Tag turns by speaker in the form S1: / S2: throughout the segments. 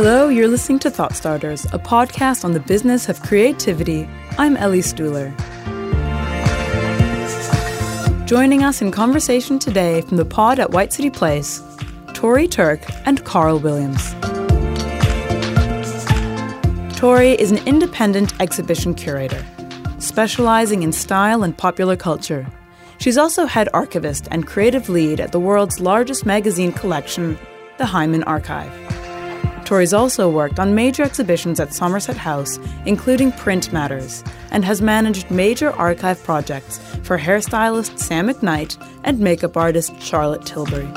S1: Hello, you're listening to Thought Starters, a podcast on the business of creativity. I'm Ellie Stuhler. Joining us in conversation today from the pod at White City Place, Tori Turk and Carl Williams. Tori is an independent exhibition curator, specializing in style and popular culture. She's also head archivist and creative lead at the world's largest magazine collection, the Hyman Archive. Tori's also worked on major exhibitions at Somerset House, including Print Matters, and has managed major archive projects for hairstylist Sam McKnight and makeup artist Charlotte Tilbury.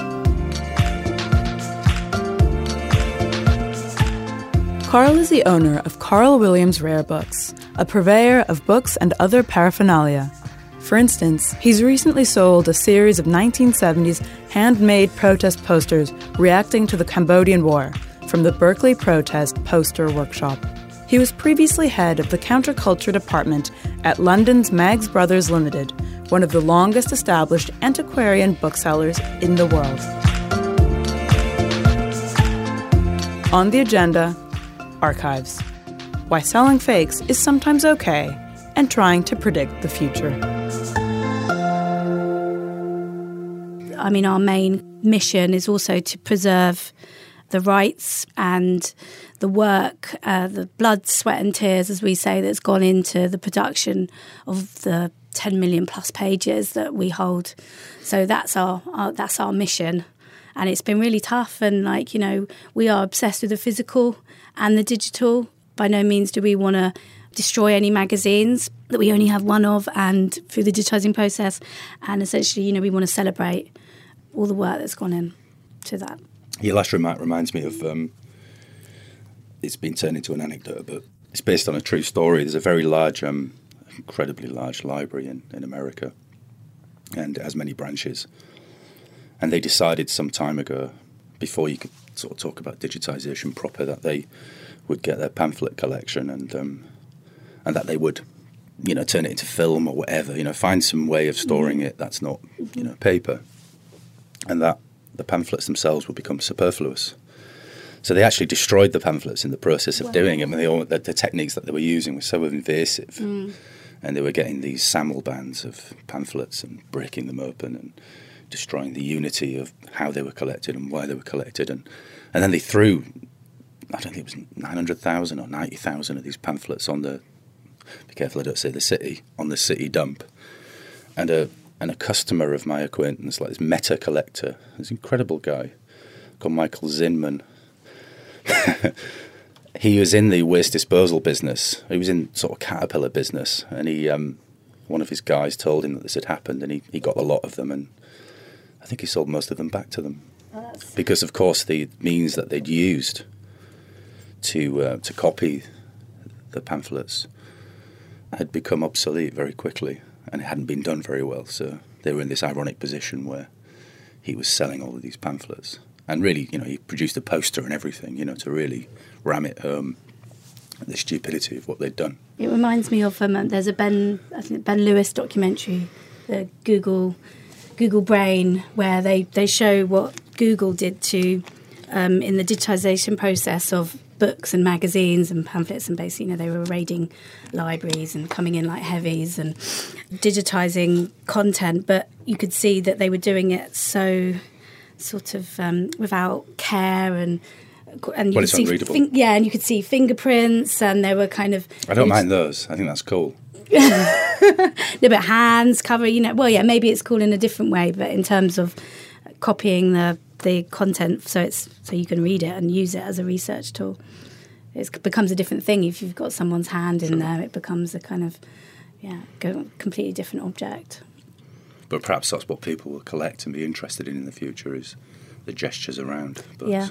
S1: Carl is the owner of Carl Williams Rare Books, a purveyor of books and other paraphernalia. For instance, he's recently sold a series of 1970s handmade protest posters reacting to the Cambodian War from the Berkeley Protest Poster Workshop. He was previously head of the counterculture department at London's Maggs Brothers Limited, one of the longest established antiquarian booksellers in the world. On the agenda, archives. Why selling fakes is sometimes okay, and trying to predict the future.
S2: I mean, our main mission is also to preserve the rights and the work, uh, the blood, sweat, and tears, as we say, that's gone into the production of the 10 million plus pages that we hold. So that's our, our that's our mission, and it's been really tough. And like you know, we are obsessed with the physical and the digital. By no means do we want to destroy any magazines that we only have one of, and through the digitizing process, and essentially, you know, we want to celebrate all the work that's gone in to that.
S3: Your last remark reminds me of um, it's been turned into an anecdote, but it's based on a true story. There's a very large, um, incredibly large library in, in America, and it has many branches. And they decided some time ago, before you could sort of talk about digitization proper, that they would get their pamphlet collection and um, and that they would, you know, turn it into film or whatever. You know, find some way of storing it that's not, you know, paper, and that the pamphlets themselves would become superfluous. So they actually destroyed the pamphlets in the process of wow. doing mean, they all, the, the, techniques that they were using were so invasive, mm. and they were getting these SAML bands of pamphlets and breaking them open and destroying the unity of how they were collected and why they were collected. And and then they threw, I don't think it was nine hundred thousand or ninety thousand of these pamphlets on the. Be careful, I don't say the city on the city dump, and a and a customer of my acquaintance, like this meta collector, this incredible guy called Michael Zinman. he was in the waste disposal business. He was in sort of caterpillar business, and he um, one of his guys told him that this had happened, and he, he got a lot of them, and I think he sold most of them back to them oh, because, of course, the means that they'd used to uh, to copy the pamphlets had become obsolete very quickly and it hadn't been done very well. So they were in this ironic position where he was selling all of these pamphlets, and really, you know, he produced a poster and everything, you know, to really ram it home the stupidity of what they'd done.
S2: It reminds me of um, there's a Ben I think Ben Lewis documentary, the Google Google Brain, where they they show what Google did to um, in the digitization process of books and magazines and pamphlets and basically, you know, they were raiding libraries and coming in like heavies and digitizing content. But you could see that they were doing it so sort of um, without care and
S3: and you well, could see fin-
S2: yeah, and you could see fingerprints, and they were kind of.
S3: I don't mind those. I think that's cool.
S2: no, but hands cover, you know. Well, yeah, maybe it's cool in a different way, but in terms of copying the the content so it's so you can read it and use it as a research tool. It becomes a different thing if you've got someone's hand in there. It becomes a kind of yeah, completely different object.
S3: But perhaps that's what people will collect and be interested in in the future is the gestures around books.
S2: Yeah.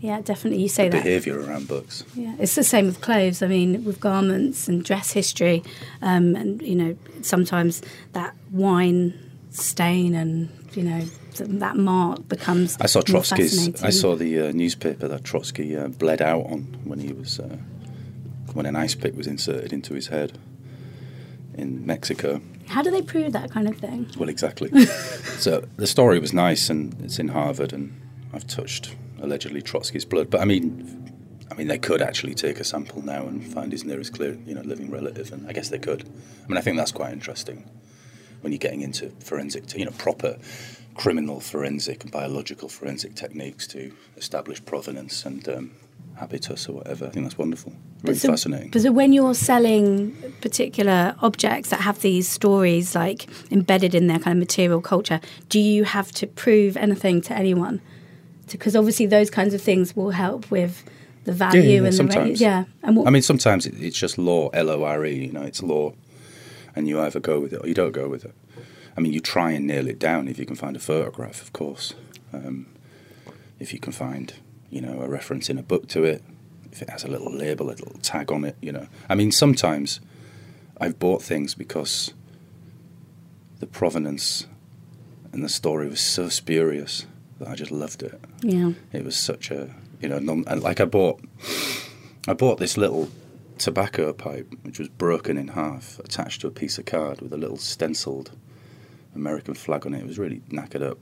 S2: Yeah, definitely. You say
S3: the
S2: that
S3: behaviour around books.
S2: Yeah, it's the same with clothes. I mean, with garments and dress history, um, and you know, sometimes that wine stain and you know that mark becomes.
S3: I saw Trotsky's. I saw the uh, newspaper that Trotsky uh, bled out on when he was uh, when an ice pick was inserted into his head in Mexico.
S2: How do they prove that kind of thing?
S3: Well, exactly. so the story was nice, and it's in Harvard, and I've touched allegedly Trotsky's blood. But I mean, I mean, they could actually take a sample now and find his nearest clear, you know, living relative, and I guess they could. I mean, I think that's quite interesting when you're getting into forensic, you know, proper criminal forensic and biological forensic techniques to establish provenance and um, habitus or whatever. I think that's wonderful, really
S2: so,
S3: fascinating.
S2: But so when you're selling particular objects that have these stories like embedded in their kind of material culture, do you have to prove anything to anyone? Because obviously those kinds of things will help with the value
S3: yeah, yeah,
S2: and
S3: sometimes.
S2: the rate. Yeah, and what,
S3: I mean, sometimes it, it's just law, L O R E. You know, it's law, and you either go with it or you don't go with it. I mean, you try and nail it down if you can find a photograph, of course. Um, if you can find, you know, a reference in a book to it, if it has a little label, a little tag on it, you know. I mean, sometimes I've bought things because the provenance and the story was so spurious that I just loved it.
S2: yeah,
S3: It was such a, you know, non, like I bought, I bought this little tobacco pipe which was broken in half, attached to a piece of card with a little stenciled American flag on it. It was really knackered up,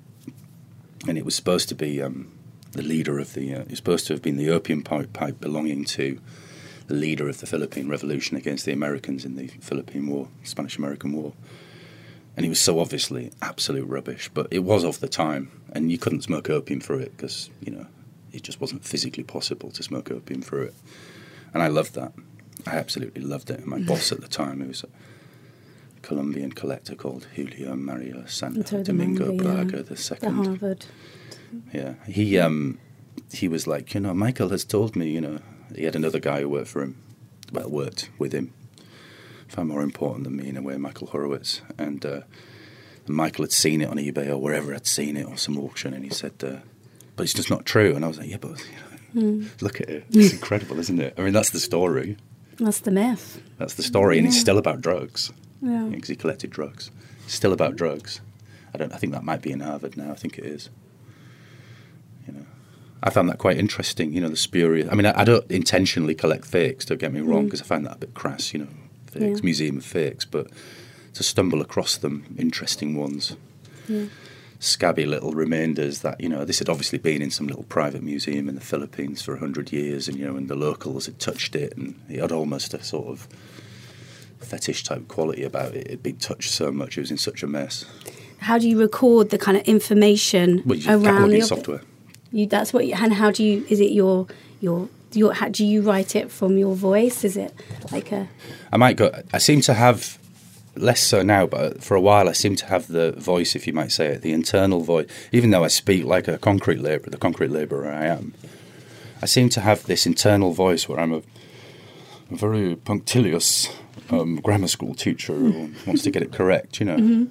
S3: and it was supposed to be um, the leader of the. Uh, it was supposed to have been the opium pipe, pipe belonging to the leader of the Philippine Revolution against the Americans in the Philippine War, Spanish-American War. And it was so obviously absolute rubbish, but it was of the time, and you couldn't smoke opium through it because you know it just wasn't physically possible to smoke opium through it. And I loved that. I absolutely loved it. And my boss at the time, who was a Colombian collector called Julio Mario
S2: Santo
S3: Domingo
S2: yeah.
S3: Braga the
S2: the
S3: second.
S2: Harvard.
S3: Yeah, he um, he was like, you know, Michael has told me, you know, he had another guy who worked for him, well, worked with him, far more important than me in a way, Michael Horowitz, and uh, Michael had seen it on eBay or wherever had seen it or some auction, and he said, uh, but it's just not true, and I was like, yeah, but you know, look at it, it's incredible, isn't it? I mean, that's the story,
S2: That's the myth.
S3: that's the story, and it's still about drugs
S2: Yeah.
S3: because he collected drugs. It's still about drugs. I don't. I think that might be in Harvard now. I think it is. You know, I found that quite interesting. You know, the spurious. I mean, I, I don't intentionally collect fakes. Don't get me wrong, mm. because I find that a bit crass. You know, fakes,
S2: Yeah.
S3: museum of fakes, but to stumble across them, interesting ones.
S2: Yeah.
S3: Scabby little remainders that you know this had obviously been in some little private museum in the Philippines for a hundred years, and you know, and the locals had touched it, and it had almost a sort of fetish type quality about it. It'd been touched so much; it was in such a mess.
S2: How do you record the kind of information
S3: Well, you
S2: around the
S3: software.
S2: You, that's what. You, and how do you? Is it your your your? How, do you write it from your voice? Is it like a?
S3: I might go. I seem to have less so now, but for a while I seem to have the voice, if you might say it, the internal voice. Even though I speak like a concrete labourer, the concrete labourer I am, I seem to have this internal voice where I'm a, a very punctilious um, grammar school teacher who wants to get it correct. You know,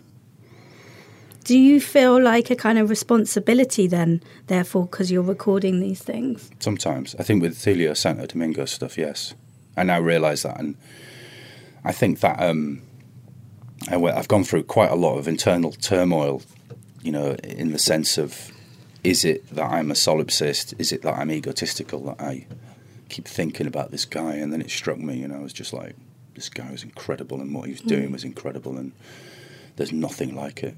S2: Do you feel like a kind of responsibility then, therefore, because you're recording these things?
S3: sometimes I think with Julio Santo Domingo stuff, yes, I now realise that, and I think that um, I, I've gone through quite a lot of internal turmoil, you know, in the sense of is it that I'm a solipsist? Is it that I'm egotistical? That I keep thinking about this guy, and then it struck me, you know, I was just like, this guy was incredible, and what he was hmm. doing was incredible, and there's nothing like it.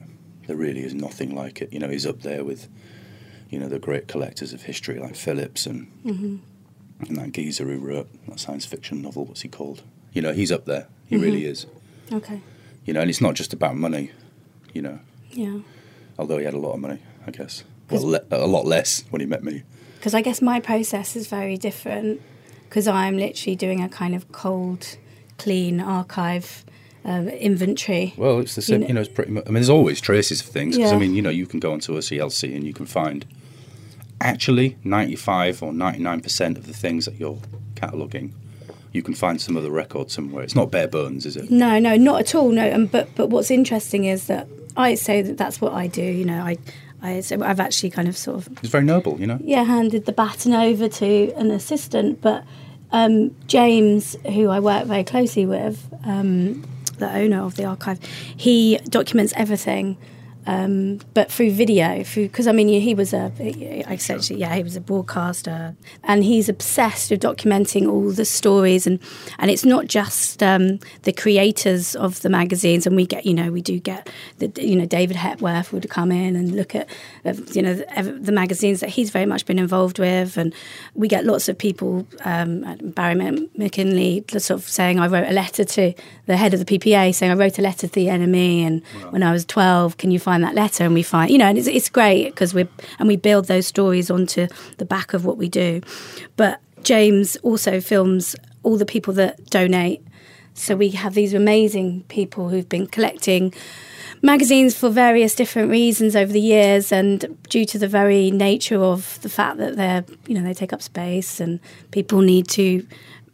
S3: There really is nothing like it. You know, he's up there with, you know, the great collectors of history like Phillips and mm-hmm. and that geezer who wrote that science fiction novel. What's he called? You know, he's up there. He mm-hmm. really is.
S2: Okay.
S3: You know, and it's not just about money. You know,
S2: Yeah.
S3: although he had a lot of money, I guess. Well, le- a lot less when he met me.
S2: Because I guess my process is very different because I'm literally doing a kind of cold, clean archive um, inventory.
S3: Well, it's the same. You know, it's pretty much. I mean, there's always traces of things. 'cause,
S2: Yeah.
S3: I mean, you know, you can go onto OCLC and you can find actually 95 or 99 percent of the things that you're cataloguing. You can find some of the records somewhere. It's not bare bones, is it?
S2: No, no, not at all. No, and but but what's interesting is that I say that that's what I do. You know, I I so I've actually kind of sort of
S3: It's very noble, you know.
S2: yeah handed the baton over to an assistant, but um, James, who I work very closely with, um, the owner of the archive, he documents everything. Um, but through video, because I mean, he was a essentially, yeah, he was a broadcaster, and he's obsessed with documenting all the stories, and and it's not just um, the creators of the magazines, and we get, you know, we do get the, you know, David Hepworth would come in and look at, you know, the, the magazines that he's very much been involved with, and we get lots of people, um, Barry McKinley, sort of saying, I wrote a letter to the head of the PPA, saying I wrote a letter to the NME, and wow. when I was twelve, can you find find that letter and we find you know and it's, it's great because we and we build those stories onto the back of what we do. But james also films all the people that donate. So we have these amazing people who've been collecting magazines for various different reasons over the years and due to the very nature of the fact that they're you know they take up space and people need to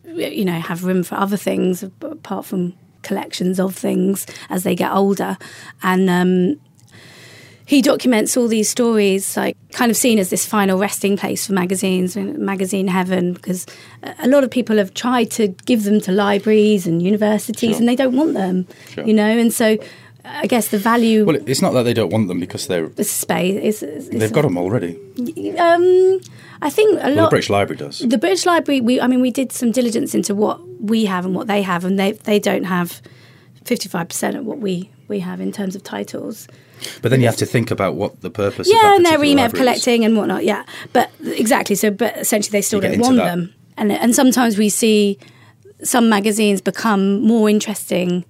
S2: you know have room for other things apart from collections of things as they get older. And um, he documents all these stories, like kind of seen as this final resting place for magazines, magazine heaven, because a lot of people have tried to give them to libraries and universities, sure. and they don't want them, sure. you know, and so. I guess the value.
S3: Well, it's not that they don't want them because they're
S2: the space. It's, it's,
S3: they've got them already.
S2: Um, I think a
S3: well,
S2: lot.
S3: the British Library does.
S2: The British Library. We, I mean, we did some diligence into what we have and what they have, and they they don't have fifty five percent of what we we have in terms of titles.
S3: But then you have to think about what the purpose.
S2: Yeah,
S3: and
S2: their remit of collecting and whatnot. Yeah, but exactly. So, but essentially, they still don't want that. them, and and sometimes we see some magazines become more interesting.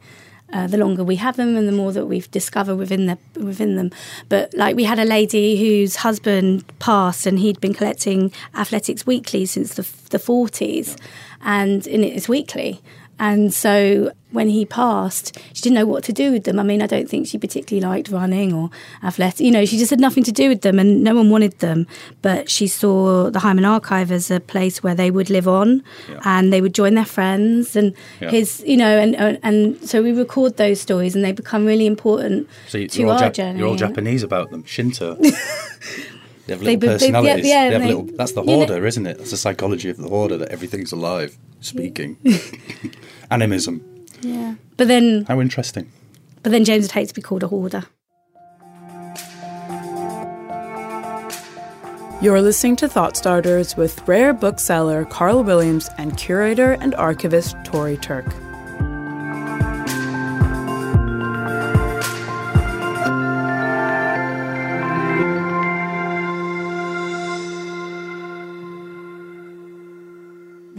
S2: Uh, the longer we have them and the more that we've discovered within the within them. But like we had a lady whose husband passed and he'd been collecting Athletics Weekly since the the forties, and in it's weekly. And so when he passed, she didn't know what to do with them. I mean, I don't think she particularly liked running or athletic. You know, she just had nothing to do with them and no one wanted them. But she saw the Hyman Archive as a place where they would live on yeah. and they would join their friends and yeah. his, you know, and, and, and so we record those stories and they become really important so you, to our
S3: Jap-
S2: journey.
S3: You're all Japanese about them, Shinto. They have little they, personalities. They, yeah, yeah, they have they, little, that's the hoarder, you know, isn't it? That's the psychology of the hoarder that everything's alive, speaking. Animism.
S2: Yeah. But then.
S3: How interesting.
S2: But then James would hate to be called a hoarder.
S1: You're listening to Thought Starters with rare bookseller Carl Williams and curator and archivist Tori Turk.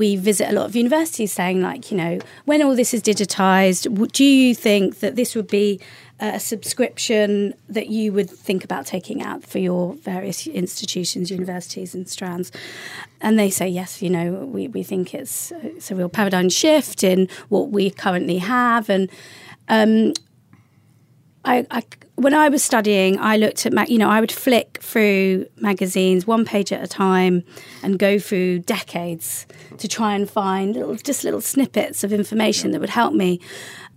S2: We visit a lot of universities saying, like, you know, when all this is digitized, do you think that this would be a subscription that you would think about taking out for your various institutions, universities, and strands? And they say, yes, you know, we, we think it's, it's a real paradigm shift in what we currently have. And um, I, I, when I was studying, I looked at, you know, I would flick through magazines one page at a time and go through decades to try and find little, just little snippets of information that would help me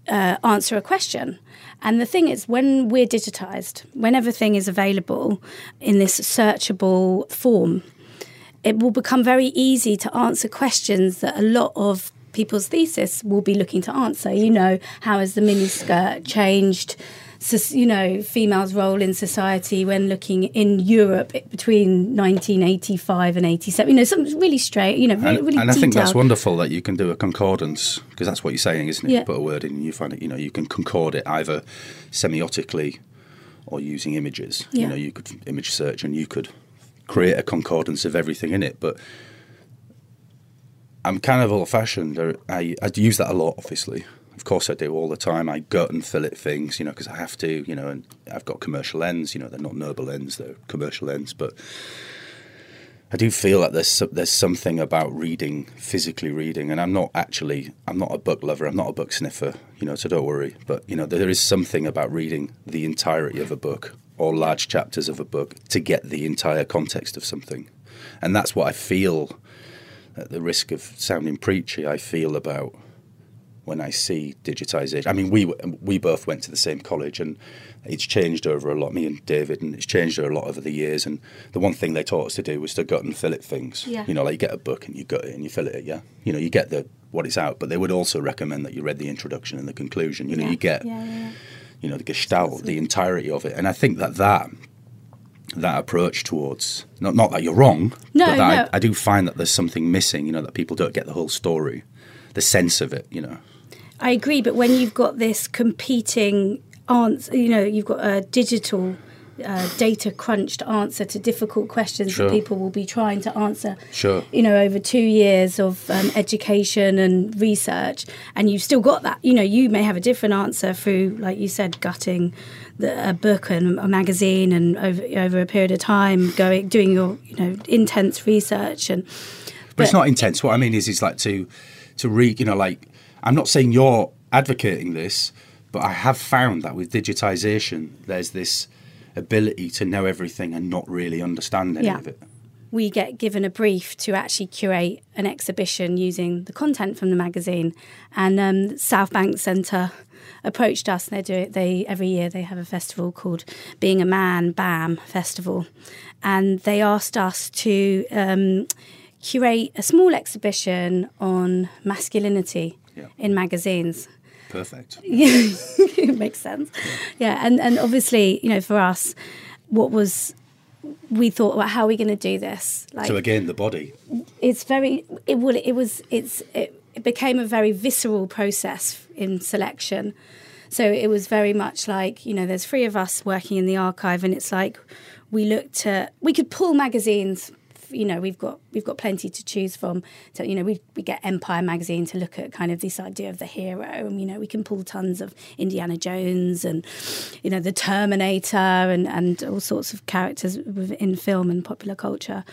S2: uh, answer a question. And the thing is, when we're digitized, when everything is available in this searchable form, it will become very easy to answer questions that a lot of people's thesis will be looking to answer. You know, how has the miniskirt changed? You know, females' role in society when looking in Europe between 1985 and 87. You know, something really straight, you know, really,
S3: and,
S2: really
S3: And I think that's wonderful that you can do a concordance, because that's what you're saying, isn't it? Yeah. You put a word in and you find it, you know, you can concord it either semiotically or using images. Yeah. You know, you could image search and you could create a concordance of everything in it, but I'm kind of old fashioned. I, I use that a lot, obviously. Course, I do all the time. I gut and fillet things, you know, because I have to, you know, and I've got commercial ends. You know, they're not noble ends; they're commercial ends. But I do feel that there's there's something about reading, physically reading, and I'm not actually I'm not a book lover. I'm not a book sniffer, you know. So don't worry. But you know, there is something about reading the entirety of a book or large chapters of a book to get the entire context of something, and that's what I feel. At the risk of sounding preachy, I feel about when I see digitization. I mean, we we both went to the same college, and it's changed over a lot. Me and David, and it's changed over a lot over the years. And the one thing they taught us to do was to gut and fillet things.
S2: Yeah.
S3: You know, like you get a book and you gut it and you fillet it. Yeah. You know, you get the what it's out, but they would also recommend that you read the introduction and the conclusion. You know,
S2: yeah.
S3: you get.
S2: Yeah, yeah,
S3: you know, the gestalt, the entirety of it. And I think that that that approach towards not not that you're wrong,
S2: No,
S3: but
S2: no.
S3: I, I do find that there's something missing. You know, that people don't get the whole story, the sense of it. You know,
S2: I agree, but when you've got this competing answer, you know, you've got a digital uh, data crunched answer to difficult questions
S3: Sure.
S2: that people will be trying to answer.
S3: Sure.
S2: You know, over two years of um, education and research, and you've still got that. You know, you may have a different answer through, like you said, gutting the, a book and a magazine, and over over a period of time, going doing your you know intense research and.
S3: but, it's not intense. What I mean is, it's like to to read. You know, like I'm not saying you're advocating this, but I have found that with digitization, there's this ability to know everything and not really understand any
S2: Yeah.
S3: of it.
S2: we get given a brief to actually curate an exhibition using the content from the magazine. And um, South Bank Centre approached us. They do it. They every year they have a festival called Being a Man BAM Festival, and they asked us to um, curate a small exhibition on masculinity
S3: Yeah.
S2: in magazines.
S3: Perfect.
S2: it makes sense. Yeah, and and obviously, you know, for us, what was we thought, well, how are we going to do this? Like,
S3: So again, the body.
S2: it's very it well it was it's it, it became a very visceral process in selection so it was very much like you know there's three of us working in the archive and it's like we looked at we could pull magazines you know we've got we've got plenty to choose from. So you know we we get empire magazine to look at kind of this idea of the hero and you know we can pull tons of indiana jones and you know the terminator and and all sorts of characters in film and popular culture.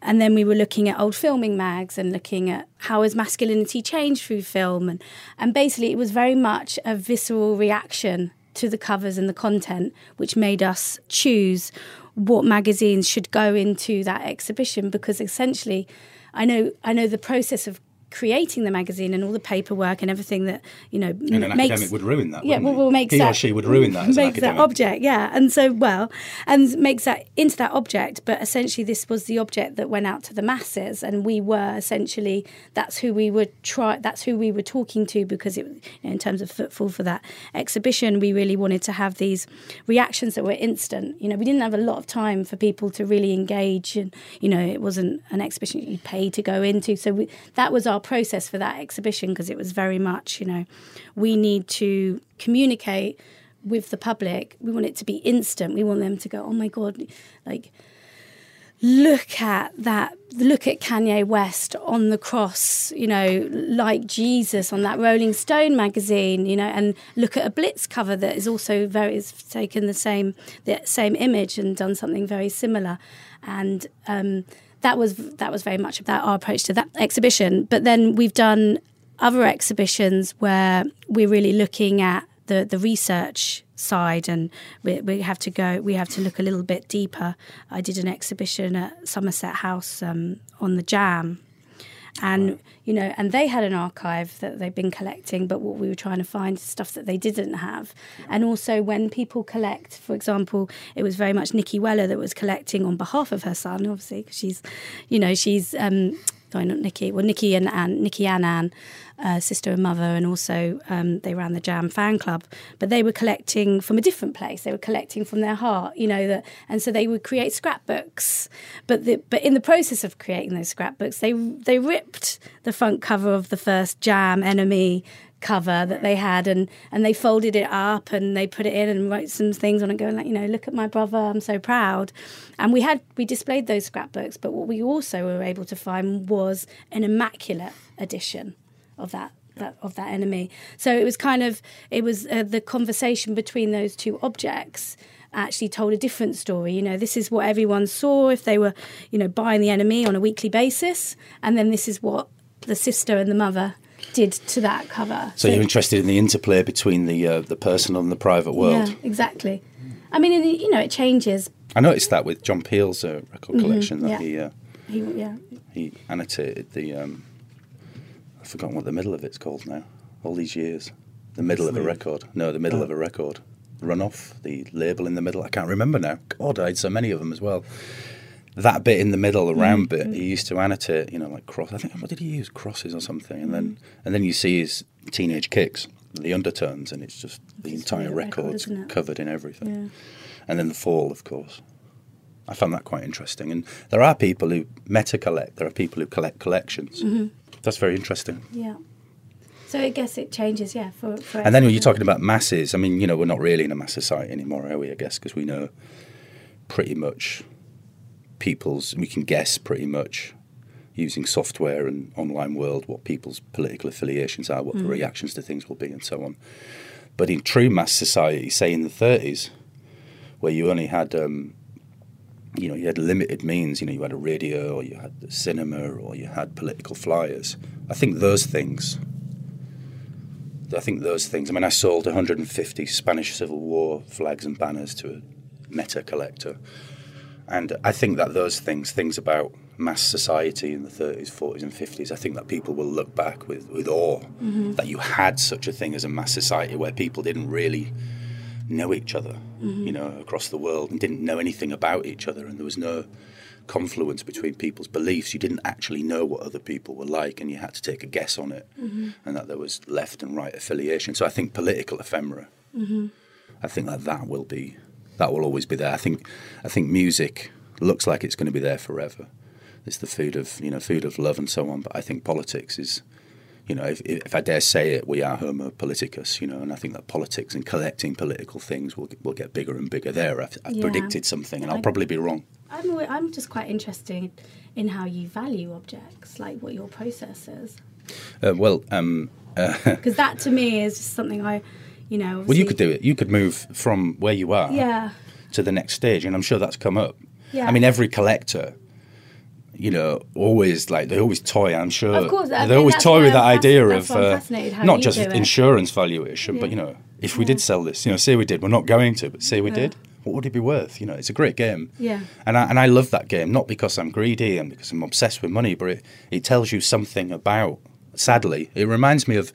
S2: And then we were looking at old filming mags and looking at how has masculinity changed through film. And and basically it was very much a visceral reaction to the covers and the content which made us choose what magazines should go into that exhibition because essentially I know I know the process of creating the magazine and all the paperwork and everything that you know
S3: And an
S2: makes
S3: academic would ruin that.
S2: yeah, well, well, makes
S3: he
S2: that
S3: or she would ruin that
S2: makes that object, yeah, and so well, and makes that into that object. But essentially, this was the object that went out to the masses, and we were essentially that's who we were try. That's who we were talking to because it, in terms of footfall for that exhibition, we really wanted to have these reactions that were instant. You know, we didn't have a lot of time for people to really engage, and you know, it wasn't an exhibition you pay to go into. So we, that was our process for that exhibition because it was very much, you know, we need to communicate with the public. We want it to be instant. We want them to go, oh my god, like look at that look at Kanye West on the cross you know like Jesus on that Rolling Stone magazine you know and look at a Blitz cover that is also very has taken the same the same image and done something very similar and um, that was that was very much about our approach to that exhibition. But then we've done other exhibitions where we're really looking at the the research side and we, we have to go we have to look a little bit deeper. I did an exhibition at somerset house um, on the jam and you know and they had an archive that they've been collecting but what we were trying to find is stuff that they didn't have. And also when people collect for example it was very much nikki weller that was collecting on behalf of her son obviously because she's you know she's um sorry not nikki well nikki and nikki and uh, sister and mother, and also um, they ran the Jam fan club. But they were collecting from a different place. They were collecting from their heart, you know. That, and so they would create scrapbooks. But the, but in the process of creating those scrapbooks, they they ripped the front cover of the first Jam NME cover that they had and and they folded it up and they put it in and wrote some things on it going like you know look at my brother i'm so proud and we had we displayed those scrapbooks but what we also were able to find was an immaculate edition of that, that of that NME. So it was kind of it was uh, the conversation between those two objects actually told a different story. You know, this is what everyone saw if they were, you know, buying the NME on a weekly basis, and then this is what the sister and the mother did to that cover.
S3: So you're interested in the interplay between the uh, the personal and the private world.
S2: Yeah, exactly. I mean, and, you know, it changes.
S3: I noticed that with John Peel's uh, record collection that
S2: Mm-hmm. yeah.
S3: he uh,
S2: He, yeah,
S3: he annotated the. Um, I've forgotten what the middle of it's called now. All these years, the middle of a record. No, the middle
S4: Oh.
S3: of a record. Runoff, the label in the middle. I can't remember now. God, I had so many of them as well. That bit in the middle, the round bit, he used to annotate. You know, like cross. I think what did he use? Crosses or something. And then and then you see his teenage kicks. the undertones, and it's just the
S2: Just
S3: entire
S2: really record,
S3: record's covered in everything.
S2: Yeah.
S3: And then the fall, of course. I found that quite interesting. And there are people who meta collect. There are people who collect collections.
S2: Mm-hmm.
S3: That's very interesting.
S2: Yeah. So I guess it changes, yeah. For, for
S3: And then when you're talking about masses, I mean, you know, we're not really in a mass society anymore, are we? I guess because we know pretty much people's. We can guess pretty much using software and online world what people's political affiliations are, what the reactions to things will be, and so on. But in true mass society, say in the 30s, where you only had, um, you know, you had limited means. You know, you had a radio, or you had the cinema, or you had political flyers. I think those things. I think those things. I mean, I sold 150 Spanish Civil War flags and banners to a meta collector, and I think that those things, things about mass society in the 30s, 40s, and 50s, I think that people will look back with with awe mm-hmm. that you had such a thing as a mass society where people didn't really know each other, mm-hmm. you know, across the world and didn't know anything about each other, and there was no confluence between people's beliefs. You didn't actually know what other people were like, and you had to take a guess on it, mm-hmm. and that there was left and right affiliation. So I think political ephemera. I think that that will be that will always be there. I think I think music looks like it's going to be there forever. It's the food of you know food of love and so on. But I think politics is you know, if, if I dare say it, we are Homo politicus, you know, and I think that politics and collecting political things will will get bigger and bigger. There, I've, I've
S2: Yeah.
S3: predicted something, and I'll
S2: I-
S3: probably be wrong.
S2: I'm, I'm just quite interested in how you value objects, like what your process is.
S3: Uh, well, um,
S2: Because that to me is just something I, you know.
S3: well, you could do it. You could move from where you are
S2: Yeah.
S3: to the next stage, and I'm sure that's come up.
S2: Yeah.
S3: I mean, every collector, you know, always like they always toy. I'm sure
S2: Of course, I
S3: they always toy with that idea of
S2: that's why I'm
S3: uh, not just insurance valuation, but you know, if we did sell this, you know, say we did, we're not going to, but say we did, what would it be worth? You know, it's a great game.
S2: Yeah.
S3: And I, and I love that game, not because I'm greedy and because I'm obsessed with money, but it, it tells you something about, sadly, it reminds me of,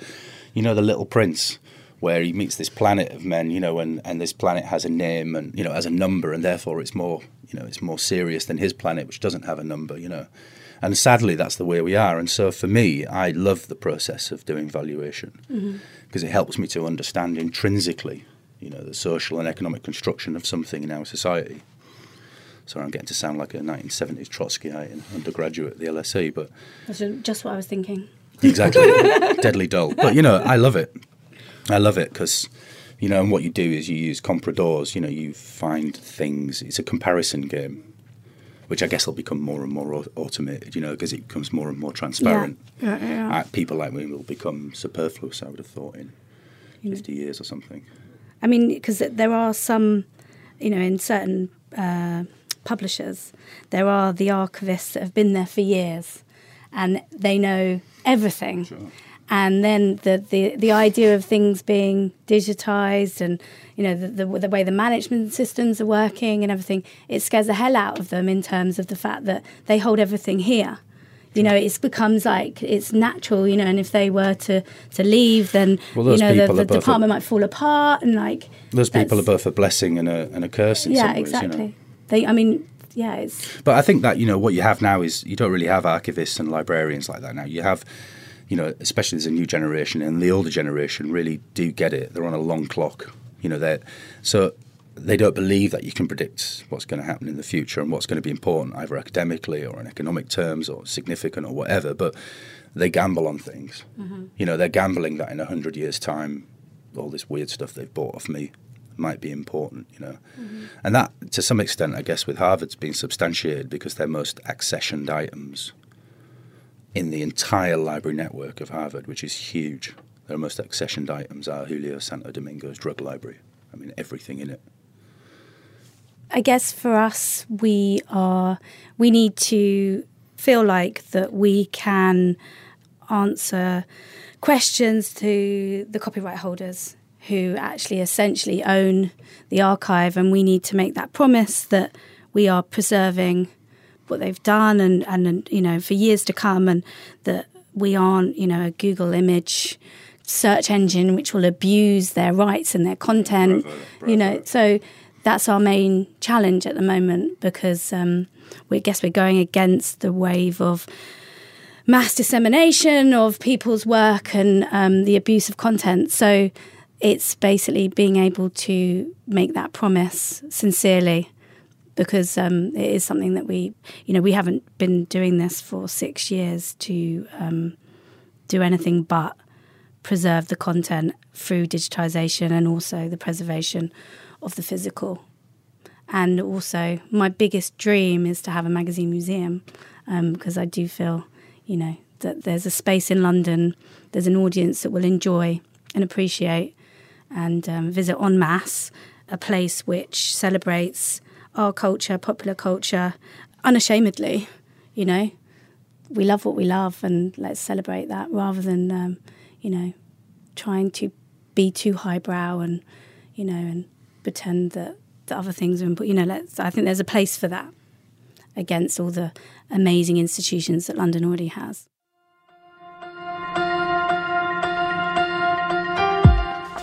S3: you know, The Little Prince, where he meets this planet of men, you know, and, and this planet has a name and, you know, has a number, and therefore it's more, you know, it's more serious than his planet, which doesn't have a number, you know. And sadly, that's the way we are. And so for me, I love the process of doing valuation mm-hmm. because it helps me to understand intrinsically, you know, the social and economic construction of something in our society. Sorry, I'm getting to sound like a 1970s Trotskyite undergraduate at the LSE, but
S2: That's just what I was thinking.
S3: exactly deadly dull. But you know, I love it. I love it because you know, and what you do is you use compradors. You know, you find things. It's a comparison game, which I guess will become more and more automated. You know, because it becomes more and more transparent.
S2: Yeah, yeah, yeah.
S3: Uh, people like me will become superfluous. I would have thought in fifty years or something.
S2: I mean, because there are some, you know, in certain uh, publishers, there are the archivists that have been there for years, and they know everything.
S3: Sure.
S2: And then the, the, the idea of things being digitized and you know the, the the way the management systems are working and everything, it scares the hell out of them in terms of the fact that they hold everything here. You know, it becomes like it's natural. You know, and if they were to to leave, then
S3: Well,
S2: you know the, the department might fall apart and like
S3: Those people are both a blessing and a and a curse in
S2: yeah
S3: some ways.
S2: exactly
S3: You know?
S2: they i mean yeah it's
S3: But I think that you know what you have now is you don't really have archivists and librarians like that now. You have, you know, especially there's a new generation and the older generation really do get it. They're on a long clock. You know, they so they don't believe that you can predict what's going to happen in the future and what's going to be important either academically or in economic terms or significant or whatever. But they gamble on things. Mm-hmm. You know, they're gambling that in a hundred years' time, all this weird stuff they've bought off me might be important, you know. Mm-hmm. And that, to some extent, I guess, with Harvard's been substantiated because they're most accessioned items in the entire library network of Harvard, which is huge. Their most accessioned items are Julio Santo Domingo's drug library. I mean, everything in it.
S2: i guess for us we are we need to feel like that we can answer questions to the copyright holders who actually essentially own the archive and we need to make that promise that we are preserving what they've done and, and you know for years to come and that we aren't you know a google image search engine which will abuse their rights and their content
S3: Bravo,
S2: you know. So that's our main challenge at the moment because um, we guess we're going against the wave of mass dissemination of people's work and um, the abuse of content. So it's basically being able to make that promise sincerely because um, it is something that we, you know, we haven't been doing this for six years to um, do anything but preserve the content through digitization and also the preservation of the physical. And also, my biggest dream is to have a magazine museum because um, I do feel, you know, that there's a space in London, there's an audience that will enjoy and appreciate and um, visit en masse a place which celebrates our culture, popular culture, unashamedly. You know, we love what we love, and let's celebrate that rather than, um, you know, trying to be too highbrow and, you know, and pretend that the other things are important. You know, let's. I think there's a place for that against all the amazing institutions that London already has.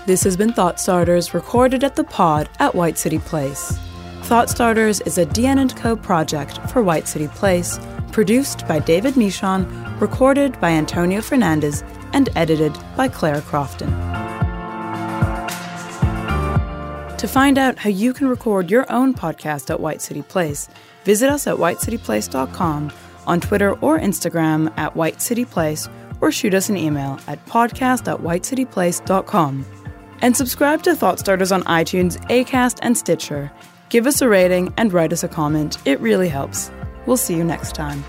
S1: This has been Thought Starters, recorded at the Pod at White City Place. Thought Starters is a DN & Co project for White City Place, produced by David Michon, recorded by Antonio Fernandez, and edited by Claire Crofton. To find out how you can record your own podcast at White City Place, visit us at whitecityplace.com, on Twitter or Instagram at White City Place, or shoot us an email at podcast at whitecityplace.com. And subscribe to Thought Starters on iTunes, Acast, and Stitcher. Give us a rating and write us a comment. It really helps. We'll see you next time.